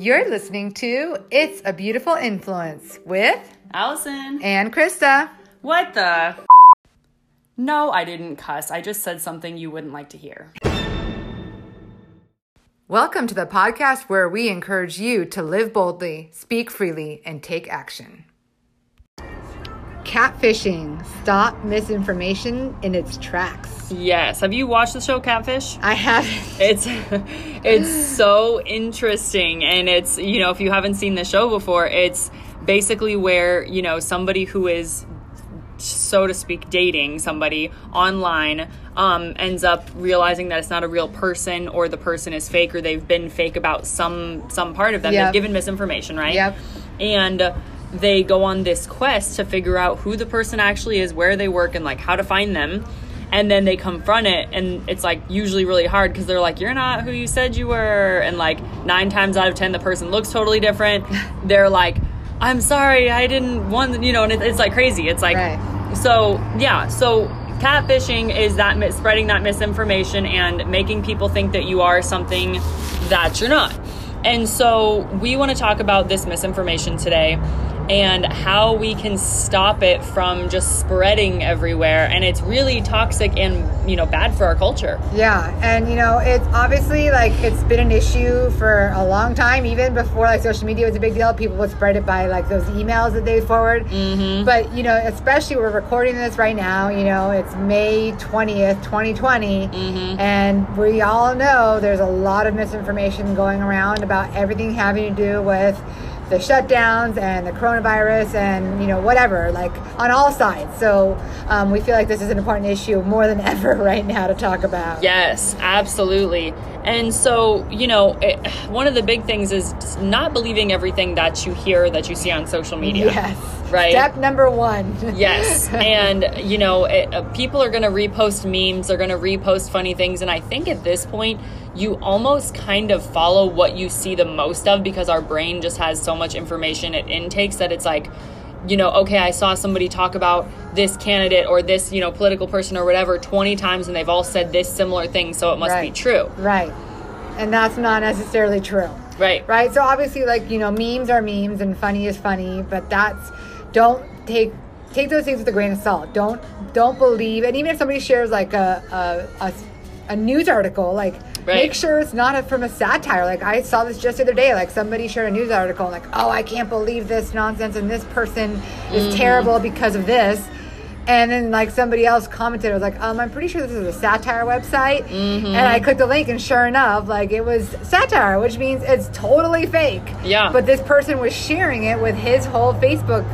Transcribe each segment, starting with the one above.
You're listening to It's a Beautiful Influence with Allison. and Krista. What the? No, I didn't cuss. I just said something you wouldn't like to hear. Welcome to the podcast where we encourage you to live boldly, speak freely, and take action. Catfishing. Stop misinformation in its tracks. Yes. Have you watched the show Catfish? I have It's it's so interesting and it's you know if you haven't seen the show before it's basically where you know somebody who is so to speak dating somebody online um, ends up realizing that it's not a real person or the person is fake or they've been fake about some some part of them Yep. they've given misinformation right Yep. and they go on this quest to figure out who the person actually is where they work and like how to find them. And then they confront it and it's like usually really hard because they're like you're not who you said you were. And like nine times out of ten the person looks totally different. They're like i'm sorry i didn't want you know and it, it's like crazy. It's like Right. so yeah so catfishing is that spreading that misinformation and making people think that you are something that you're not. And so we want to talk about this misinformation today and how we can stop it from just spreading everywhere and it's really toxic and you know bad for our culture Yeah, and you know, it's obviously like it's been an issue for a long time, even before like social media was a big deal. People would spread it by like those emails that they forward. Mm-hmm. But you know, especially we're recording this right now. You know, it's May twentieth, twenty and we all know there's a lot of misinformation going around about everything having to do with the shutdowns and the coronavirus and you know whatever like on all sides so um, we feel like this is an important issue more than ever right now to talk about Yes, absolutely. And so, you know, it, one of the big things is not believing everything that you hear that you see on social media. Yes. Right. Step number one. Yes, and you know, it, uh, people are going to repost memes, they're going to repost funny things, and I think at this point, you almost kind of follow what you see the most of because our brain just has so much information it intakes that it's like, you know, okay, I saw somebody talk about this candidate or this, you know, political person or whatever 20 times and they've all said this similar thing, so it must be true. Right. And that's not necessarily true. Right. Right. So obviously, like you know, memes are memes and funny is funny, but that's don't take take those things with a grain of salt. Don't don't believe, and even if somebody shares like a a, a, a news article, like Right. make sure it's not a, from a satire. Like I saw this just the other day. Like somebody shared a news article, like oh I can't believe this nonsense, and this person is Mm-hmm. terrible because of this. And then like somebody else commented, I was like, um, I'm pretty sure this is a satire website. Mm-hmm. And I clicked the link, and sure enough, like it was satire, which means it's totally fake. Yeah. But this person was sharing it with his whole Facebook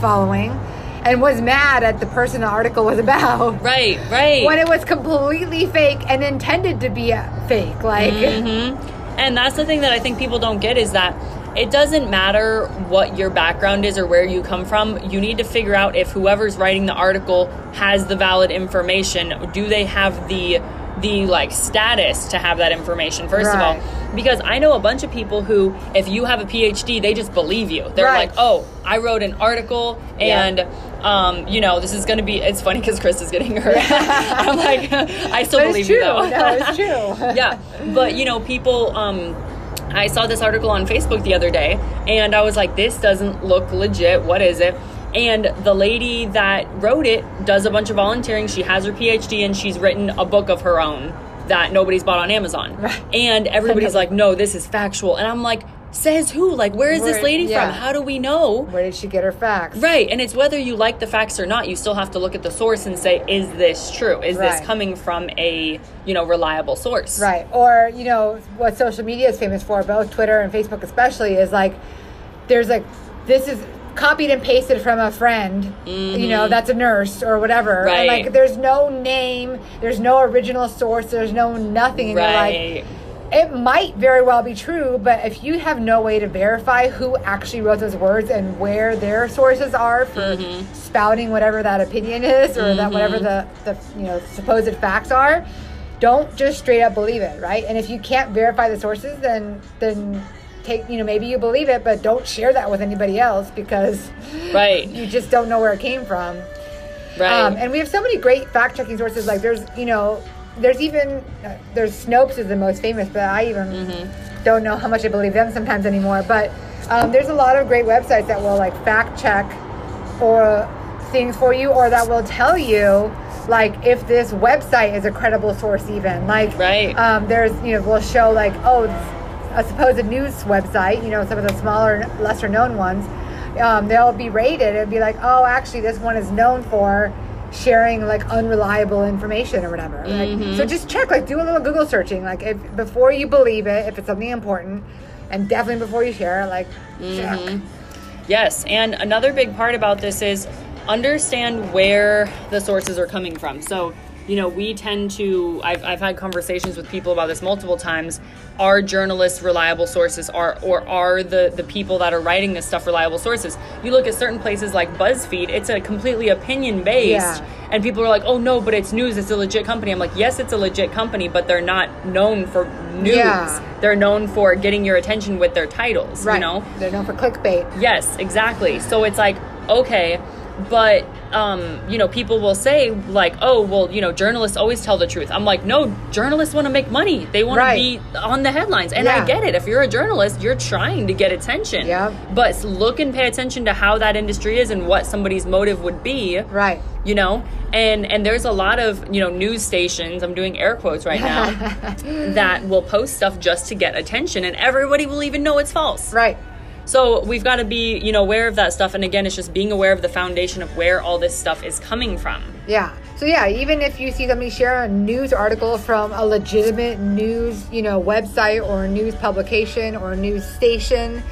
following, and was mad at the person the article was about. Right, right. When it was completely fake and intended to be uh, fake, like Mm-hmm. And that's the thing that I think people don't get is that it doesn't matter what your background is or where you come from. You need to figure out if whoever's writing the article has the valid information. Do they have the the like status to have that information first Right. of all because i know a bunch of people who if you have a phd they just believe you they're Right. like oh i wrote an article Yeah. Um, you know this is going to be it's funny because chris is getting hurt. I'm like i still But believe you though. No, it's true. yeah but you know people um i saw this article on facebook the other day and i was like this doesn't look legit. What is it? And the lady that wrote it does a bunch of volunteering. She has her phd and she's written a book of her own that nobody's bought on amazon. Right. and everybody's like no this is factual. And i'm like says who like where is this lady yeah. from how do we know where did she get her facts? Right, and it's whether you like the facts or not, you still have to look at the source and say, is this true? Is Right. this coming from a, you know, reliable source? Right. Or, you know, what social media is famous for, both Twitter and Facebook especially, is like there's like this is copied and pasted from a friend, you know, that's a nurse or whatever. And Mm-hmm. Right. like there's no name, there's no original source, there's no nothing. And you're like it might very well be true, but if you have no way to verify who actually wrote those words and where their sources are for Mm-hmm. spouting whatever that opinion is or that whatever the, the you know supposed facts are, don't just straight up believe it, right? And if you can't verify the sources, then then take you know maybe you believe it, but don't share that with anybody else because Right. you just don't know where it came from. Right. Um, and we have so many great fact checking sources. Like there's, you know, there's even uh, there's Snopes is the most famous, but I even don't know how much I believe them sometimes anymore. But um, there's a lot of great websites that will like fact check or things for you, or that will tell you like if this website is a credible source even like Right. um, there's you know will show like oh it's a supposed news website you know some of the smaller lesser known ones um, they'll be rated and be like oh actually this one is known for sharing like unreliable information or whatever like, mm-hmm. so just check like do a little google searching like if before you believe it if it's something important and definitely before you share it like mm-hmm. check. Yes, and another big part about this is understand where the sources are coming from. So, you know, we tend to, I've, I've had conversations with people about this multiple times. Are journalists reliable sources? Are, or are the, the people that are writing this stuff reliable sources? You look at certain places like BuzzFeed, it's a completely opinion based. Yeah. And people are like, oh no, but it's news, it's a legit company. I'm like, yes, it's a legit company, but they're not known for news. Yeah. They're known for getting your attention with their titles, right you know? they're known for clickbait Yes, exactly. So it's like, okay, but um, you know, people will say like, "Oh, well, you know, journalists always tell the truth." I'm like, "No, journalists want to make money. They want Right. to be on the headlines." And Yeah. I get it. If you're a journalist, you're trying to get attention. yeah. But look and pay attention to how that industry is and what somebody's motive would be right you know and and there's a lot of you know news stations i'm doing air quotes right now that will post stuff just to get attention and everybody will even know it's false right so we've got to be, you know, aware of that stuff. And again, it's just being aware of the foundation of where all this stuff is coming from. Yeah. So yeah, even if you see somebody share a news article from a legitimate news, you know, website or a news publication or a news station,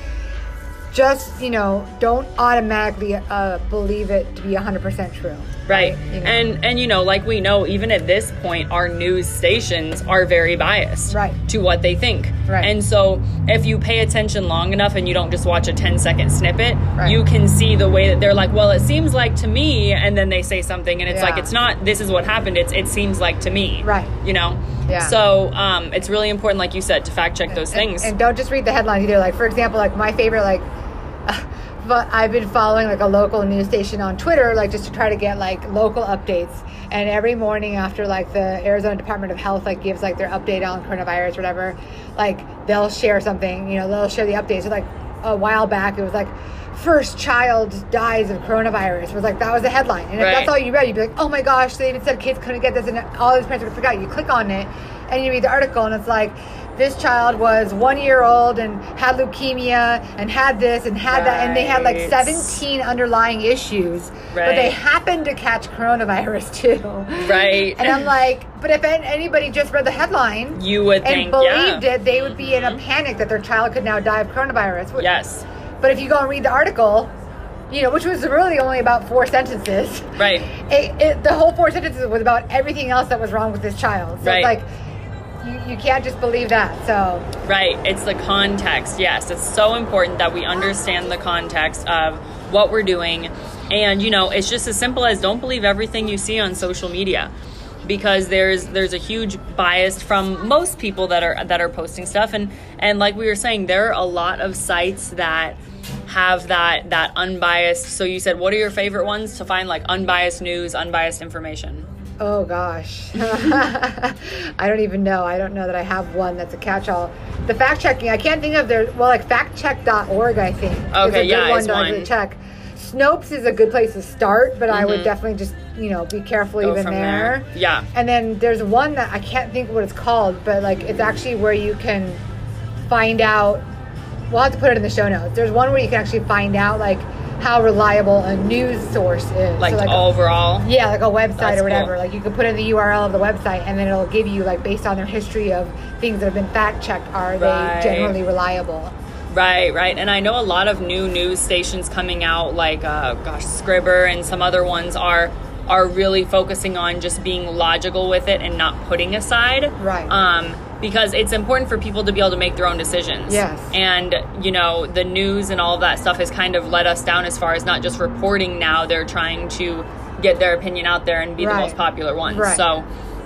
just you know, don't automatically uh, believe it to be hundred percent true. Right. You know? And and you know, like we know, even at this point, our news stations are very biased Right. to what they think. Right. And so if you pay attention long enough and you don't just watch a 10 second snippet, Right. you can see the way that they're like, well, it seems like to me, and then they say something and it's like it's not this is what happened, it's it seems like to me. Right. You know? Yeah. So um, it's really important, like you said, to fact check those And- things. And, don't just read the headlines either. Like for example, like my favorite, like, but I've been following like a local news station on Twitter, like just to try to get like local updates. And every morning after like the Arizona Department of Health like gives like their update on coronavirus, or whatever, like they'll share something. You know, they'll share the updates. So like a while back, it was like. First child dies of coronavirus. Was like that was the headline, and if Right. that's all you read, you'd be like, "Oh my gosh!" They even said kids couldn't get this, and all these parents would out. You click on it, and you read the article, and it's like, this child was one year old and had leukemia and had this and had that, and they had like 17 underlying issues, but they happened to catch coronavirus too. Right. And I'm like, but if anybody just read the headline you would and think, believed yeah. it, they would be in a mm-hmm. panic that their child could now die of coronavirus. Yes. But if you go and read the article, you know, which was really only about four sentences, Right. it, it, the whole four sentences was about everything else that was wrong with this child. So Right. it's like, you, you can't just believe that. So, Right. It's the context. Yes. It's so important that we understand the context of what we're doing. And, you know, it's just as simple as don't believe everything you see on social media. Because there's there's a huge bias from most people that are that are posting stuff and and like we were saying there are a lot of sites that have that that unbiased so you said what are your favorite ones to find like unbiased news unbiased information oh gosh. I don't even know. I don't know that I have one that's a catch all. The fact checking, I can't think of their, well, like factcheck.org, I think. Okay, good yeah, one is to one. check. Snopes is a good place to start, but I would Mhm. definitely just, you know, be careful Go even there. there. Yeah. And then there's one that I can't think what it's called, but like it's actually where you can find out. We'll have to put it in the show notes. There's one where you can actually find out like how reliable a news source is. like, So, like overall yeah, like a website That's or whatever. cool. Like you could put in the URL of the website, and then it'll give you like based on their history of things that have been fact checked. Are Right. they generally reliable? Right, right. And I know a lot of new news stations coming out, like uh, gosh, Scribber and some other ones are are really focusing on just being logical with it and not putting aside. Right. Um, because it's important for people to be able to make their own decisions. Yes. And you know, the news and all of that stuff has kind of let us down as far as not just reporting. Now they're trying to get their opinion out there and be Right. the most popular ones. Right. So,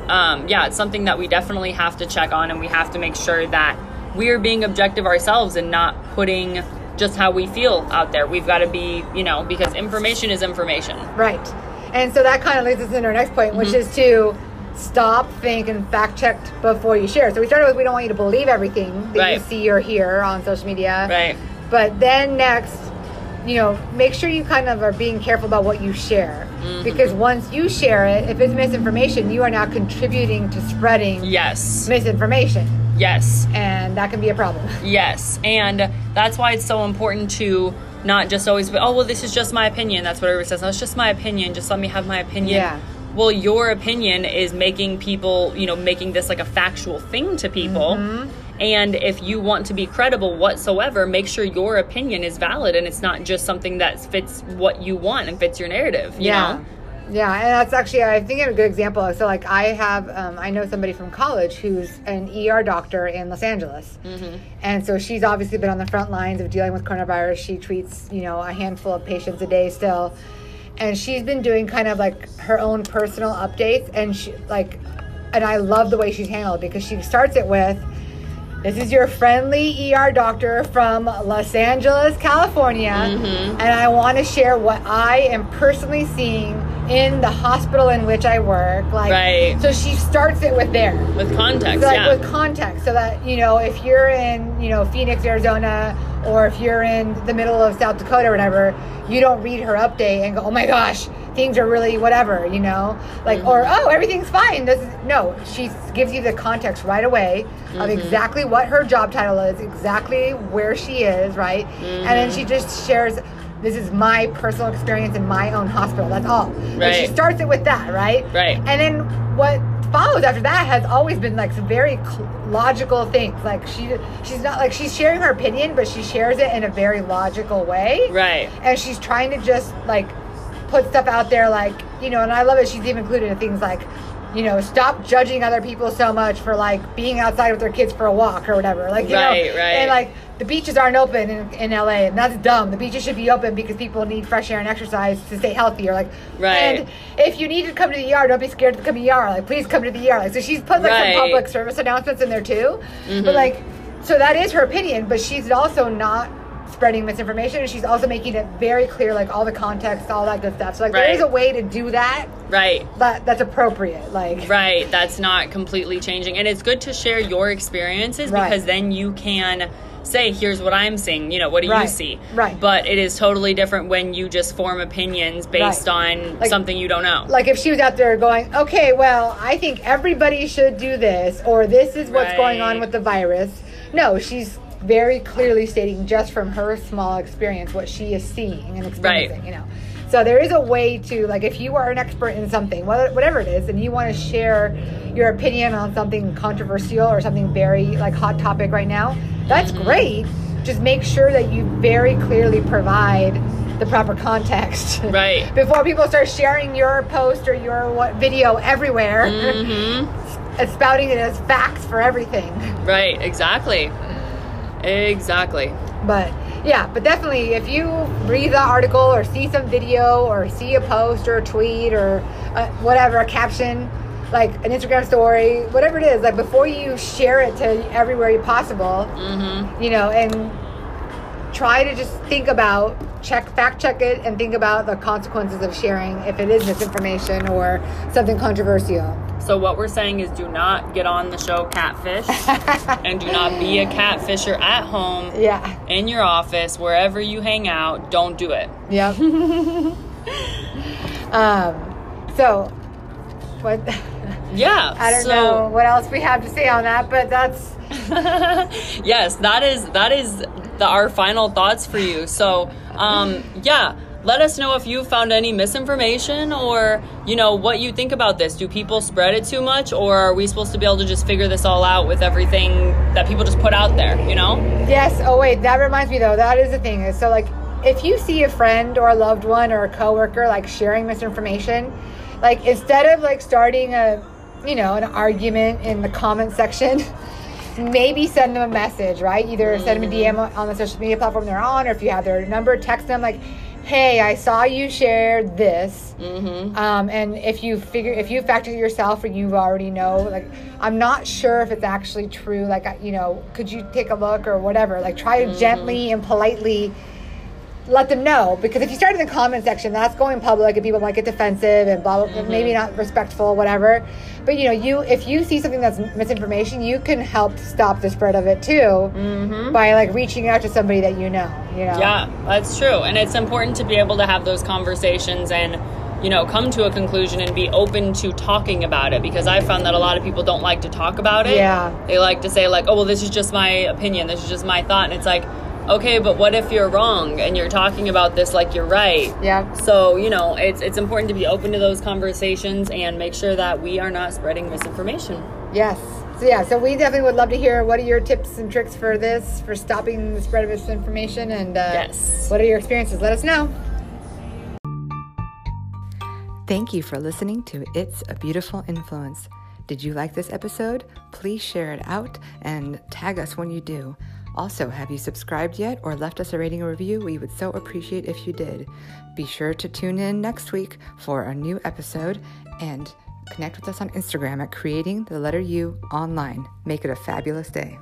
um, yeah, it's something that we definitely have to check on, and we have to make sure that we are being objective ourselves and not putting just how we feel out there. We've got to be, you know, because information is information. Right. And so that kind of leads us into our next point, Mm-hmm. which is to stop, think, and fact check before you share. So we started with we don't want you to believe everything that Right. you see or hear on social media. Right. But then next, you know, make sure you kind of are being careful about what you share. Mm-hmm. Because once you share it, if it's misinformation, you are now contributing to spreading Yes. misinformation. Yes. And that can be a problem. Yes, and that's why it's so important to not just always be, oh, well, this is just my opinion. That's what everybody says. It's just my opinion. Just let me have my opinion. Yeah. Well, your opinion is making people, you know, making this like a factual thing to people. Mm-hmm. And if you want to be credible whatsoever, make sure your opinion is valid and it's not just something that fits what you want and fits your narrative. You yeah. Know? Yeah, and that's actually I think a good example. So like I have um, I know somebody from college who's an ER doctor in Los Angeles, Mm-hmm. and so she's obviously been on the front lines of dealing with coronavirus. She treats you know a handful of patients a day still, and she's been doing kind of like her own personal updates, and she like, and I love the way she's handled because she starts it with. This is your friendly ER doctor from Los Angeles, California, Mm-hmm. and I want to share what I am personally seeing in the hospital in which I work. Like, Right. so she starts it with there, With context, so like yeah. with context, so that you know if you're in you know Phoenix, Arizona, or if you're in the middle of South Dakota or whatever, you don't read her update and go, oh my gosh, things are really whatever, you know, like Mm-hmm. or oh everything's fine. This is no, she gives you the context right away Mm-hmm. of exactly what her job title is, exactly where she is, right, and then Mm-hmm. she just shares. This is my personal experience in my own hospital. That's all. And she starts it with that, right? Right. And then what follows after that has always been like some very cl- logical things. Like she, she's not like she's sharing her opinion, but she shares it in a very logical way. Right. And she's trying to just like put stuff out there, like you know. And I love it. She's even included things like. You know, stop judging other people so much for like being outside with their kids for a walk or whatever. Like, you Right, know, right. and like the beaches aren't open in, in LA, and that's dumb. The beaches should be open because people need fresh air and exercise to stay healthy. Or like, Right. And if you need to come to the ER, don't be scared to come to the ER. Like, please come to the ER. Like, so she's put like Right. some public service announcements in there too. Mm-hmm. But like, so that is her opinion, but she's also not spreading misinformation, and she's also making it very clear, like all the context, all that good stuff. So like, there Right. is a way to do that, Right. but that's appropriate. Like, Right, that's not completely changing. And it's good to share your experiences Right. because then you can say, here's what I'm seeing, you know, what do you see? right. But it is totally different when you just form opinions based Right. on Like- something you don't know. like if she was out there going, okay, well, I think everybody should do this, or this is what's going on with the virus. No, she's very clearly stating just from her small experience what she is seeing and experiencing. You know, so there is a way to like if you are an expert in something, whatever it is, and you want to share your opinion on something controversial or something very like hot topic right now, that's Mm-hmm. great. Just make sure that you very clearly provide the proper context Right. before people start sharing your post or your what video everywhere hmm and spouting it as facts for everything Right, exactly. Exactly. but yeah but definitely if you read the article or see some video or see a post or a tweet or uh, whatever a caption like an instagram story whatever it is like before you share it to everywhere possible hmm you know and try to just think about check fact check it and think about the consequences of sharing if it is misinformation or something controversial So what we're saying is do not get on the show Catfish and do not be a catfisher at home, yeah in your office, wherever you hang out. Don't do it. Yeah. um, so, what? Yeah. I don't so, know what else we have to say on that, but that's yes, that is that is the, our final thoughts for you. So, um, yeah, let us know if you found any misinformation or you know what you think about this. Do people spread it too much, or are we supposed to be able to just figure this all out with everything that people just put out there? You know? yes. Oh wait, that reminds me though. That is the thing. So like if you see a friend or a loved one or a coworker like sharing misinformation, like instead of like starting a you know an argument in the comment section. Maybe send them a message, right? Either send them a DM on- mm-hmm. on the social media platform they're on, or if you have their number, text them like, "Hey, I saw you shared this. Mm-hmm. Um, and if you figure, if you factor yourself or you already know, like, I'm not sure if it's actually true. Like, you know, could you take a look or whatever? Like, try to gently and politely let them know because if you start in the comment section, that's going public, and people might get defensive and blah blah, Mm-hmm. maybe not respectful, whatever. But you know, you if you see something that's misinformation, you can help stop the spread of it too by like reaching out to somebody that you know. You know. Mm-hmm. Yeah, that's true. And it's important to be able to have those conversations and, you know, come to a conclusion and be open to talking about it because I found that a lot of people don't like to talk about it. Yeah. They like to say, like, oh, well, this is just my opinion, this is just my thought. And it's like, okay, but what if you're wrong and you're talking about this like you're right? Yeah. So, you know, it's, it's important to be open to those conversations and make sure that we are not spreading misinformation. Yes. So yeah, so we definitely would love to hear what are your tips and tricks for this, for stopping the spread of misinformation, and uh, Yes. what are your experiences? Let us know. Thank you for listening to It's a Beautiful Influence. Did you like this episode? Please share it out and tag us when you do. Also, have you subscribed yet or left us a rating or review? We would so appreciate if you did. Be sure to tune in next week for a new episode and connect with us on Instagram at creating the letter U online. Make it a fabulous day.